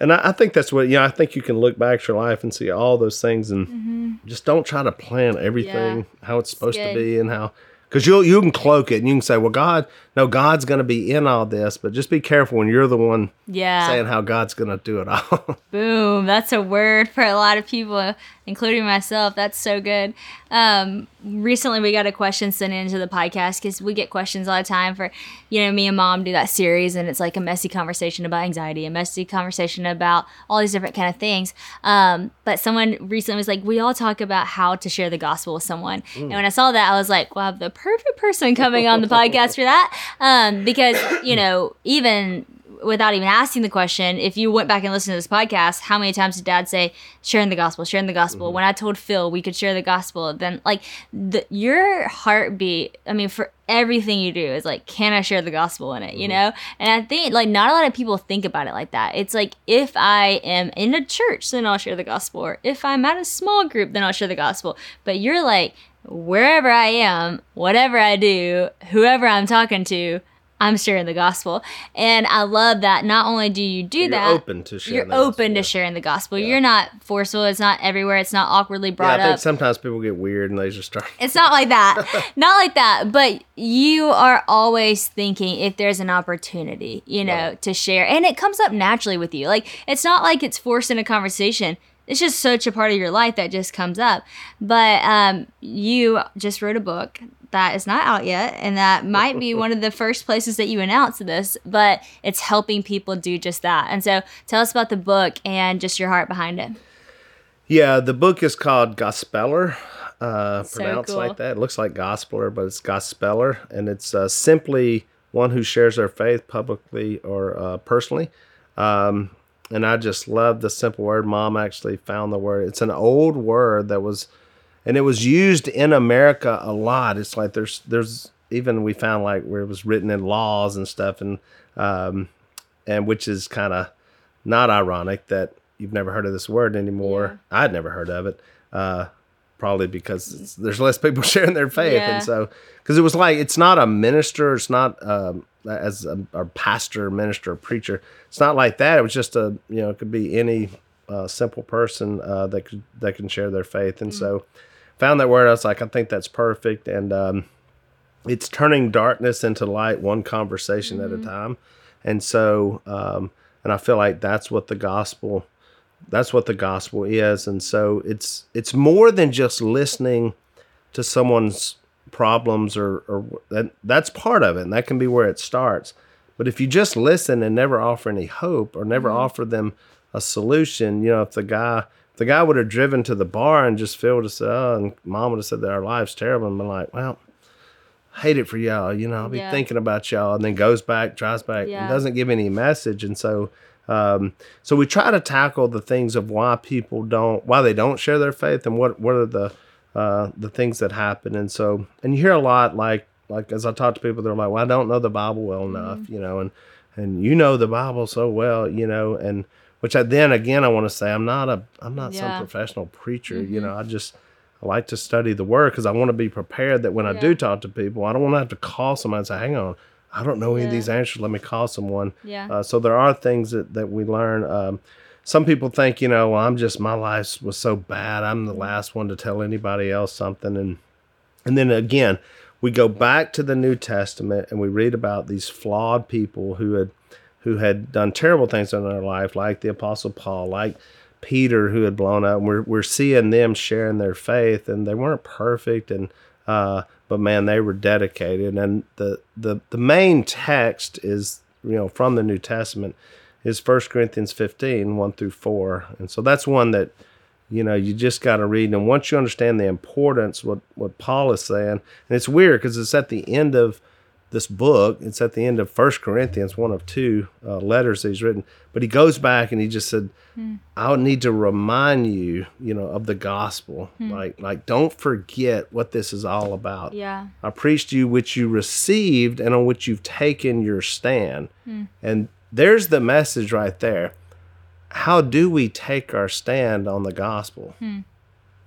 and I, I think that's what you know. I think you can look back at your life and see all those things, and just don't try to plan everything how it's supposed to Mm-hmm. be and how because you you can cloak it and you can say, well, God, no, God's going to be in all this, but just be careful when you're the one yeah. saying how God's going to do it all. Boom. That's a word for a lot of people, including myself. That's so good. Um, recently, we got a question sent into the podcast because we get questions all the time for, you know, me and mom do that series, and it's like a messy conversation about anxiety, a messy conversation about all these different kind of things. Um, but someone recently was like, we all talk about how to share the gospel with someone. And when I saw that, I was like, well, I have the perfect person coming on the podcast for that. Um, because, you know, even without even asking the question, if you went back and listened to this podcast, how many times did dad say, sharing the gospel, sharing the gospel? Mm-hmm. When I told Phil we could share the gospel, then like the, your heartbeat, I mean, for everything you do is like, can I share the gospel in it, you mm-hmm. know? And I think like not a lot of people think about it like that. It's like, if I am in a church, then I'll share the gospel. Or if I'm at a small group, then I'll share the gospel. But you're like, wherever I am, whatever I do, whoever I'm talking to, I'm sharing the gospel. And I love that not only do you do You're that, open to sharing you're the open gospel, to sharing the gospel. You're not forceful. It's not everywhere. It's not awkwardly Yeah, brought I think up. sometimes people get weird and they just start. It's not like that. not like that. But you are always thinking if there's an opportunity, you know, Right. to share. And it comes up naturally with you. Like, it's not like it's forced in a conversation. It's just such a part of your life that just comes up. But um, you just wrote a book that is not out yet, and that might be one of the first places that you announce this, but it's helping people do just that. And so tell us about the book and just your heart behind it. Yeah, the book is called Gospeler. Uh, So pronounced cool. like that. It looks like Gospeller, but it's Gospeller, and it's uh, simply one who shares their faith publicly or uh, personally. Um, and I just love the simple word. Mom actually found the word. It's an old word that was, and it was used in America a lot. It's like there's there's even we found like where it was written in laws and stuff, and um, and which is kind of not ironic that you've never heard of this word anymore. I'd never heard of it. Uh, probably because it's, there's less people sharing their faith, Yeah. and so because it was like it's not a minister, it's not um, as a, a pastor, minister, preacher. It's not like that. It was just a you know it could be any uh, simple person uh, that could that can share their faith, and so found that word. I was like, I think that's perfect, and um, it's turning darkness into light one conversation at a time. And so um, and i feel like that's what the gospel that's what the gospel is. And so it's it's more than just listening to someone's problems or or that that's part of it and that can be where it starts. But if you just listen and never offer any hope or never offer them a solution you know if the guy the guy would have driven to the bar and just filled us oh and mom would have said that our life's terrible and been like well hate it for y'all. You know, I'll be Yeah. thinking about y'all, and then goes back, drives back, Yeah. and doesn't give any message. And so, um, so we try to tackle the things of why people don't, why they don't share their faith, and what what are the uh, the things that happen. And so, and you hear a lot like like as I talk to people, they're like, "Well, I don't know the Bible well enough," Mm-hmm. you know, and and you know the Bible so well, you know, and which I then again I want to say I'm not a I'm not Yeah. Mm-hmm. some professional preacher, you know, I just I like to study the word because I want to be prepared that when I do talk to people, I don't want to have to call somebody and say, hang on, I don't know any of these answers. Let me call someone. Yeah. Uh, so there are things that, that we learn. Um, some people think, you know, well, I'm just, my life was so bad. I'm the last one to tell anybody else something. And, and then again, we go back to the New Testament and we read about these flawed people who had, who had done terrible things in their life, like the Apostle Paul, like Peter who had blown up. We're we're seeing them sharing their faith, and they weren't perfect, and uh, but man, they were dedicated. And the the the main text is you know from the New Testament is 1 Corinthians 15, 1 through 4. And so that's one that you know you just got to read and once you understand the importance what what paul is saying and it's weird because it's at the end of this book it's at the end of first corinthians one of two uh, letters that he's written but he goes back and he just said hmm. i would need to remind you you know of the gospel hmm. like like don't forget what this is all about Yeah. I preached you which you received and on which you've taken your stand. Hmm. And there's the message right there. How do we take our stand on the gospel?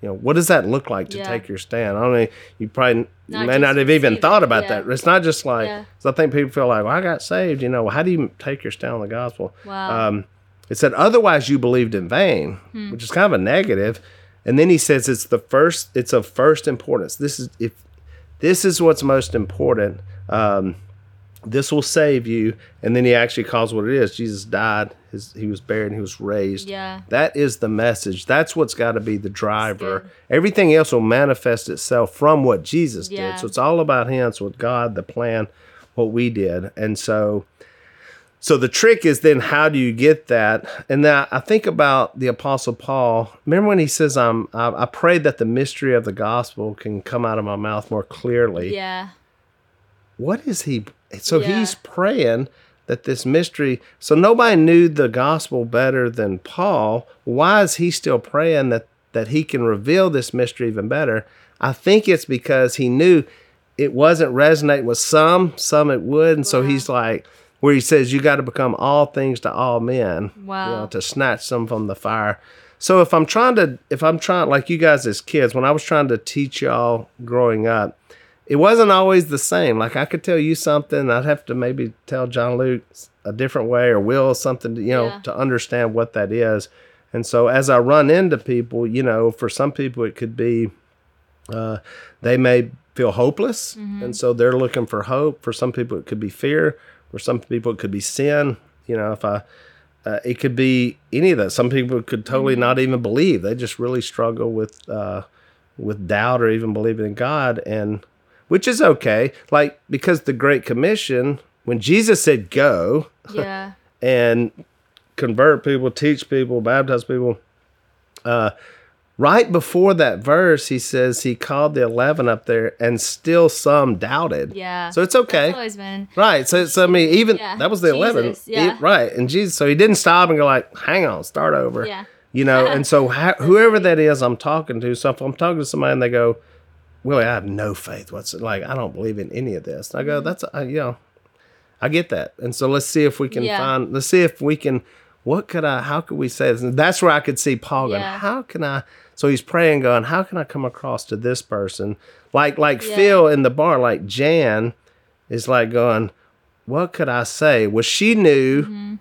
You know, what does that look like to Yeah. take your stand? I don't know. You probably Not may not have even thought about yeah. that. It's not just like, Yeah. 'cause I think people feel like, well, I got saved. You know, how do you take your stand on the gospel? Wow. Um, it said, otherwise you believed in vain, Hmm. which is kind of a negative. And then he says it's the first, it's of first importance. This is, if this is what's most important, um, this will save you. And then he actually calls what it is. Jesus died, his, he was buried, and he was raised. Yeah. That is the message. That's what's got to be the driver. Everything else will manifest itself from what Jesus Yeah. did. So it's all about him. It's with God, the plan, what we did. And so so the trick is then how do you get that? And now I think about the Apostle Paul. Remember when he says, "I'm I, I pray that the mystery of the gospel can come out of my mouth more clearly." Yeah. What is he? So Yeah. he's praying that this mystery, so nobody knew the gospel better than Paul. Why is he still praying that, that he can reveal this mystery even better? I think it's because he knew it wasn't resonating with some, some it would. And so he's like, where he says, You got to become all things to all men, Wow. you know, to snatch some from the fire. So if I'm trying to, if I'm trying, like you guys as kids, when I was trying to teach y'all growing up, it wasn't always the same. Like I could tell you something, I'd have to maybe tell John Luke a different way or Will something, to, you know, Yeah. to understand what that is. And so as I run into people, you know, for some people it could be uh, they may feel hopeless, and so they're looking for hope. For some people, it could be fear. For some people, it could be sin. You know, if I, uh, it could be any of that. Some people could totally not even believe. They just really struggle with uh, with doubt or even believing in God, and which is okay. Like because the Great Commission, when Jesus said go Yeah. and convert people, teach people, baptize people. Uh, right before that verse, he says he called the eleven up there, and still some doubted. Yeah. So it's okay. It's always been. Right. So, so I mean, even Yeah. that was the eleven. Yeah. right. And Jesus, so he didn't stop and go like, "Hang on, start over." Yeah. You know. and so ha- whoever that is, I'm talking to. So if I'm talking to somebody and they go, "Willie, I have no faith. What's like? I don't believe in any of this." And I Mm-hmm. go, "That's uh, you know, I get that." And so let's see if we can Yeah. find. Let's see if we can. What could I? How could we say this? And that's where I could see Paul going. Yeah. How can I? So he's praying, going, "How can I come across to this person?" Like like Yeah. Phil in the bar, like Jan is like going, what could I say? Well, she knew.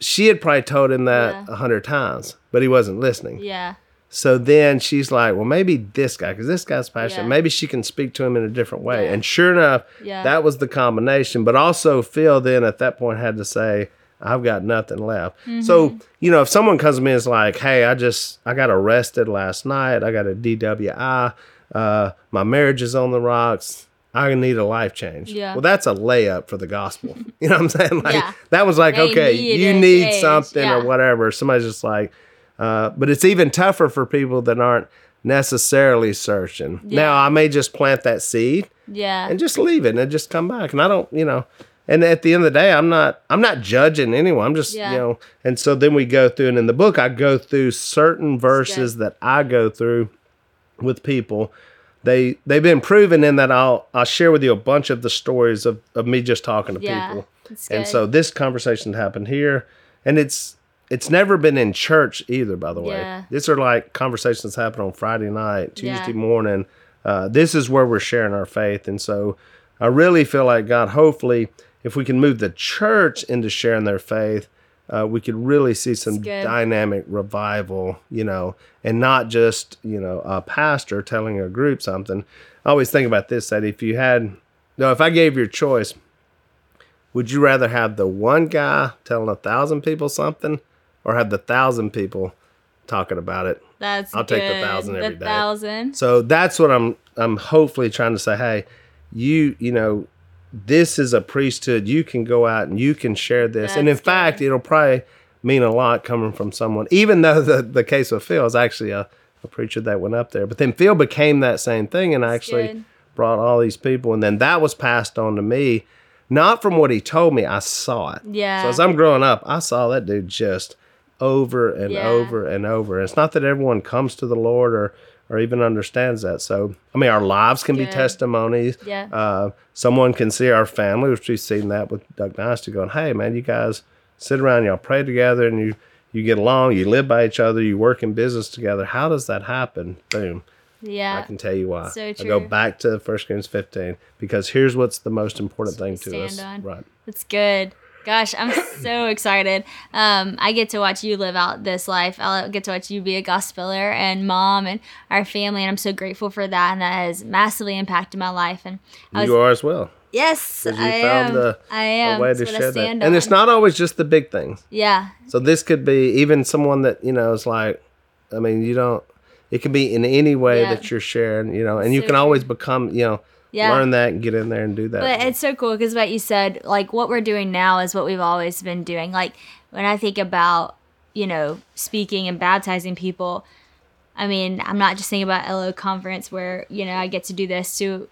She had probably told him that Mm-hmm. A hundred times, but he wasn't listening. Yeah. So then she's like, well, maybe this guy, because this guy's passionate. Yeah. Maybe she can speak to him in a different way. Yeah. And sure enough, Yeah. that was the combination. But also, Phil then at that point had to say, I've got nothing left. Mm-hmm. So, you know, if someone comes to me and is like, hey, I just, I got arrested last night. I got a DWI. Uh, my marriage is on the rocks. I need a life change. Yeah. Well, that's a layup for the gospel. You know what I'm saying? Like Yeah. that was like, They okay, need you need change. something or whatever. Somebody's just like, uh, but it's even tougher for people that aren't necessarily searching. Now, I may just plant that seed Yeah. and just leave it and just come back. And I don't, you know, and at the end of the day, I'm not, I'm not judging anyone. I'm just, Yeah. you know, and so then we go through, and in the book, I go through certain verses that I go through with people. They they've been proven in that I'll I'll share with you a bunch of the stories of, of me just talking to Yeah, people. And so this conversation happened here, and it's it's never been in church either. By the way, Yeah. these are like conversations that happen on Friday night, Yeah. Tuesday morning. Uh, this is where we're sharing our faith, and so I really feel like God. Hopefully, if we can move the church into sharing their faith, uh, we could really see some dynamic revival. You know, and not just you know a pastor telling a group something. I always think about this: that if you had, no, if I gave you a choice, would you rather have the one guy telling a thousand people something, or have the thousand people talking about it? That's I'll take the good. thousand every the day. thousand. So that's what I'm I'm hopefully trying to say. Hey, you you know, this is a priesthood. You can go out and you can share this. and in good. fact, it'll probably mean a lot coming from someone. Even though the the case of Phil is actually a, a preacher that went up there, but then Phil became that same thing and actually good. brought all these people, and then that was passed on to me. Not from what he told me, I saw it. Yeah. So as I'm growing up, I saw that dude just over and Yeah. over and over. And it's not that everyone comes to the Lord or or even understands that. So I mean, our lives can be testimonies. Yeah. Uh, someone can see our family, which we've seen that with Duck Dynasty, going, "Hey, man, you guys sit around, y'all pray together, and you you get along, you live by each other, you work in business together. How does that happen? Boom." Yeah. I can tell you why. So true. I go back to 1 Corinthians 15 because here's what's the most important thing to stand us. on. Right. That's good. Gosh, I'm so excited. Um, I get to watch you live out this life. I'll get to watch you be a gospeler and mom and our family, and I'm so grateful for that. And that has massively impacted my life. And I was, you are as well. Yes, I am. a- I A am. way That's to I share that. And it's not always just the big things. Yeah, So this could be even someone that, you know, is like, I mean, you don't, it can be in any way Yeah. that you're sharing, you know, and you can always become, you know, Yeah. learn that and get in there and do that. But it's so cool because what you said, like what we're doing now is what we've always been doing. Like when I think about, you know, speaking and baptizing people, I mean, I'm not just thinking about LO conference where, you know, I get to do this to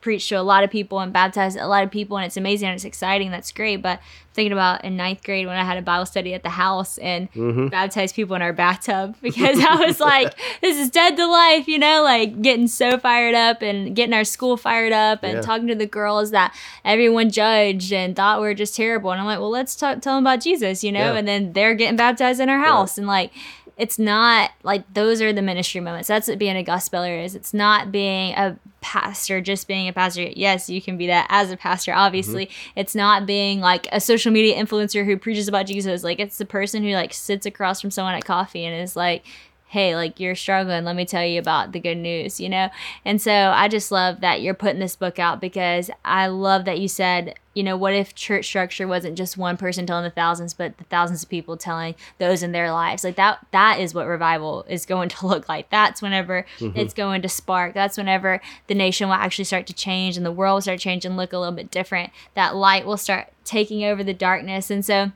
preached to a lot of people and baptized a lot of people, and it's amazing and it's exciting. That's great. But thinking about in ninth grade when I had a Bible study at the house and Mm-hmm. baptized people in our bathtub because I was like, this is dead to life, you know, like getting so fired up and getting our school fired up and Yeah. talking to the girls that everyone judged and thought we were just terrible. And I'm like, well, let's talk, tell them about Jesus, you know, Yeah. and then they're getting baptized in our house. And like, it's not like those are the ministry moments. That's what being a gospeler is. It's not being a pastor, just being a pastor. Yes, you can be that as a pastor, obviously. Mm-hmm. It's not being like a social media influencer who preaches about Jesus. Like it's the person who like sits across from someone at coffee and is like, hey, like you're struggling. Let me tell you about the good news, you know? And so I just love that you're putting this book out because I love that you said, you know, what if church structure wasn't just one person telling the thousands, but the thousands of people telling those in their lives? Like that, that is what revival is going to look like. That's whenever mm-hmm. it's going to spark. That's whenever the nation will actually start to change and the world will start and look a little bit different. That light will start taking over the darkness. And so,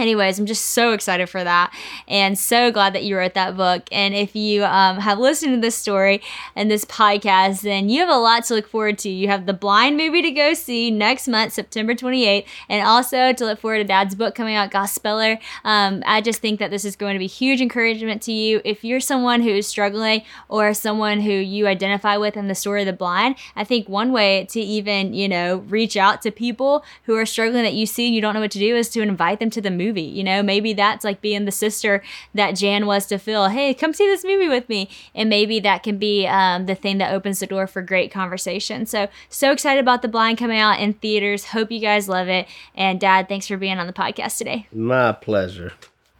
anyways i'm just so excited for that and so glad that you wrote that book. And if you um, have listened to this story and this podcast then you have a lot to look forward to. You have the blind movie to go see next month september 28th and also to look forward to dad's book coming out gospeler. Um, i just think that this is going to be huge encouragement to you. If you're someone who is struggling or someone who you identify with in the story of the blind i think one way to even you know reach out to people who are struggling that you see and you don't know what to do is to invite them to the movie you know? Maybe that's like being the sister that jan was to phil. Hey come see this movie with me. And maybe that can be um, the thing that opens the door for great conversation. So so excited about the blind coming out in theaters. Hope you guys love it. And dad thanks for being on the podcast today. My pleasure.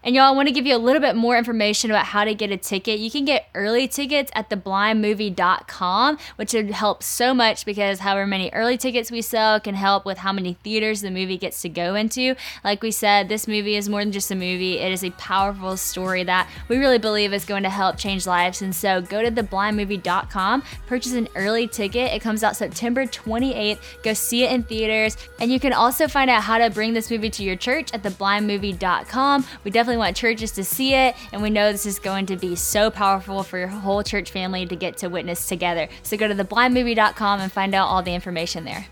And y'all, I want to give you a little bit more information about how to get a ticket. You can get early tickets at theblindmovie.com, which would help so much because however many early tickets we sell can help with how many theaters the movie gets to go into. Like we said, this movie is more than just a movie, it is a powerful story that we really believe is going to help change lives. And so go to theblindmovie.com, purchase an early ticket. It comes out September 28th. Go see it in theaters. And you can also find out how to bring this movie to your church at theblindmovie.com. We definitely want churches to see it, and we know this is going to be so powerful for your whole church family to get to witness together. So go to theblindmovie.com and find out all the information there.